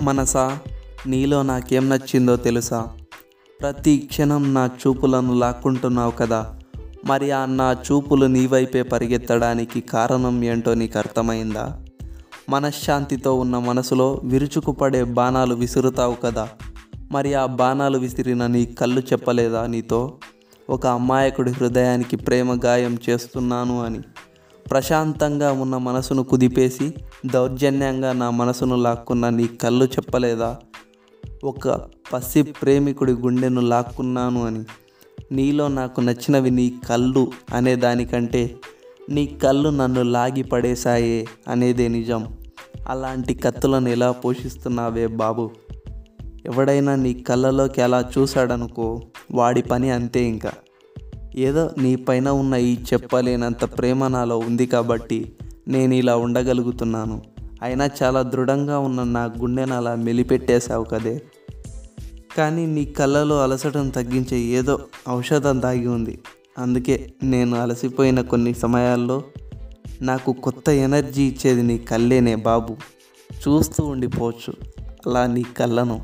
మనసా? నీలో నాకేం నచ్చిందో తెలుసా? ప్రతి క్షణం నా చూపులను లాక్కుంటున్నావు కదా. మరి ఆ నా చూపులు నీ వైపే పరిగెత్తడానికి కారణం ఏంటో నీకు అర్థమైందా? మనశ్శాంతితో ఉన్న మనసులో విరుచుకుపడే బాణాలు విసురుతావు కదా. మరి ఆ బాణాలు విసిరిన నీ కళ్ళు చెప్పలేదా నీతో? ఒక అమాయకుడి హృదయానికి ప్రేమ గాయం చేస్తున్నాను అని. ప్రశాంతంగా ఉన్న మనసును కుదిపేసి దౌర్జన్యంగా నా మనసును లాక్కున్న నీ కళ్ళు చెప్పలేదా? ఒక పసి ప్రేమికుడి గుండెను లాక్కున్నాను అని. నీలో నాకు నచ్చినవి నీ కళ్ళు అనే దానికంటే నీ కళ్ళు నన్ను లాగి పడేశాయే అనేదే నిజం. అలాంటి కత్తులను ఎలా పోషిస్తున్నావే బాబు? ఎవడైనా నీ కళ్ళలోకి అలా చూశాడనుకో వాడి పని అంతే ఇంకా. ఏదో నీ పైన ఉన్న ఈ చెప్పలేనంత ప్రేమ నాలో ఉంది కాబట్టి నేను ఇలా ఉండగలుగుతున్నాను. అయినా చాలా దృఢంగా ఉన్న నా గుండెను అలా మెలిపెట్టేశావు కదే. కానీ నీ కళ్ళలో అలసటం తగ్గించే ఏదో ఔషధం దాగి ఉంది. అందుకే నేను అలసిపోయిన కొన్ని సమయాల్లో నాకు కొత్త ఎనర్జీ ఇచ్చేది నీ కళ్ళేనే బాబు. చూస్తూ ఉండిపోవచ్చు. అలా నీ కళ్ళను